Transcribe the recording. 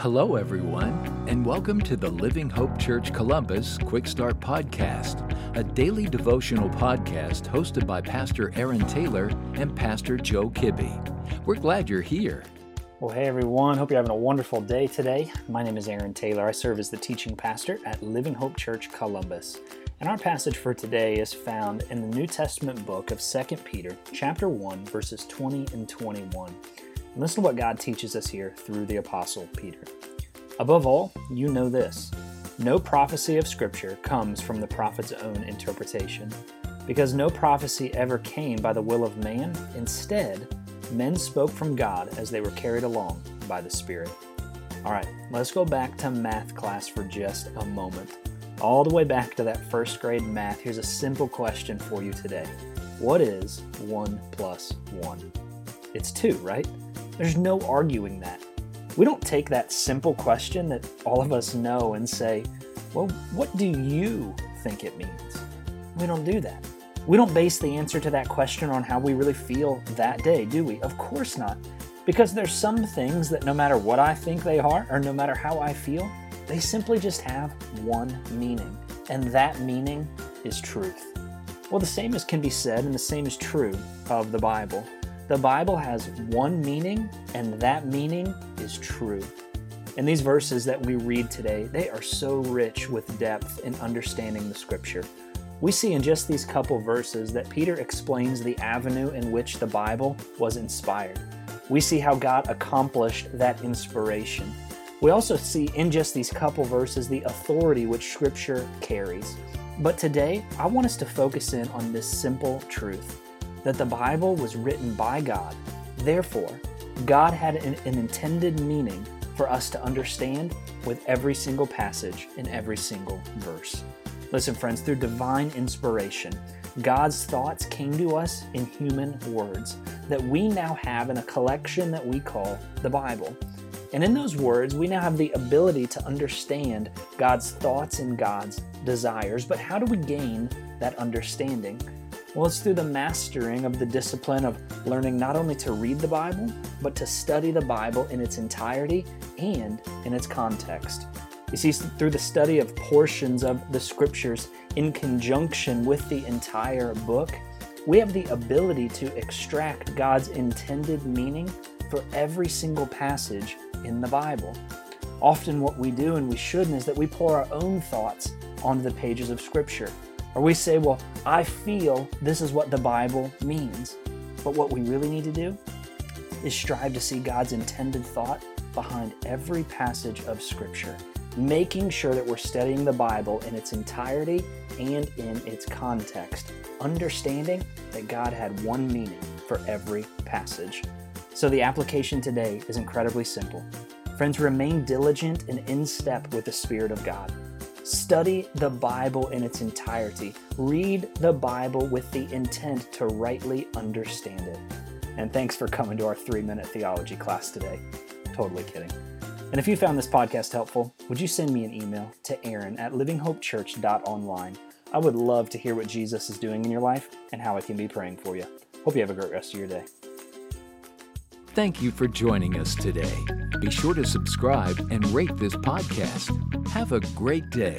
Hello, everyone, and welcome to the Living Hope Church Columbus Quick Start Podcast, a daily devotional podcast hosted by Pastor Aaron Taylor and Pastor Joe Kibbe. We're glad you're here. Well, hey everyone, hope you're having a wonderful day today. My name is Aaron Taylor. I serve as the teaching pastor at Living Hope Church Columbus. And our passage for today is found in the New Testament book of 2 Peter, chapter 1, verses 20 and 21. And listen to what God teaches us here through the Apostle Peter. Above all, you know this no prophecy of Scripture comes from the prophet's own interpretation, because no prophecy ever came by the will of man. Instead, men spoke from God as they were carried along by the Spirit. All right, let's go back to math class for just a moment. All the way back to that first grade math, here's a simple question for you today What is 1 plus 1? It's 2, right? There's no arguing that. We don't take that simple question that all of us know and say, well, what do you think it means? We don't do that. We don't base the answer to that question on how we really feel that day, do we? Of course not. Because there's some things that no matter what I think they are, or no matter how I feel, they simply just have one meaning. And that meaning is truth. Well, the same as can be said and the same is true of the Bible. The Bible has one meaning, and that meaning is true. And these verses that we read today, they are so rich with depth in understanding the scripture. We see in just these couple verses that Peter explains the avenue in which the Bible was inspired. We see how God accomplished that inspiration. We also see in just these couple verses the authority which Scripture carries. But today, I want us to focus in on this simple truth that the Bible was written by God. Therefore, God had an, an, intended meaning for us to understand with every single passage in every single verse. Listen, friends, through divine inspiration, God's thoughts came to us in human words that we now have in a collection that we call the Bible. And in those words, we now have the ability to understand God's thoughts and God's desires. But how do we gain that understanding? Well, it's through the mastering of the discipline of learning not only to read the Bible, but to study the Bible in its entirety and in its context. You see, through the study of portions of the scriptures in conjunction with the entire book, we have the ability to extract God's intended meaning for every single passage in the Bible. Often, what we do, and we shouldn't, is that we pour our own thoughts onto the pages of Scripture. Or we say, well, I feel this is what the Bible means. But what we really need to do is strive to see God's intended thought behind every passage of Scripture, making sure that we're studying the Bible in its entirety and in its context, understanding that God had one meaning for every passage. So the application today is incredibly simple. Friends, remain diligent and in step with the Spirit of God. Study the Bible in its entirety. Read the Bible with the intent to rightly understand it. And thanks for coming to our three minute theology class today. Totally kidding. And if you found this podcast helpful, would you send me an email to Aaron at livinghopechurch.online? I would love to hear what Jesus is doing in your life and how I can be praying for you. Hope you have a great rest of your day. Thank you for joining us today. Be sure to subscribe and rate this podcast. Have a great day.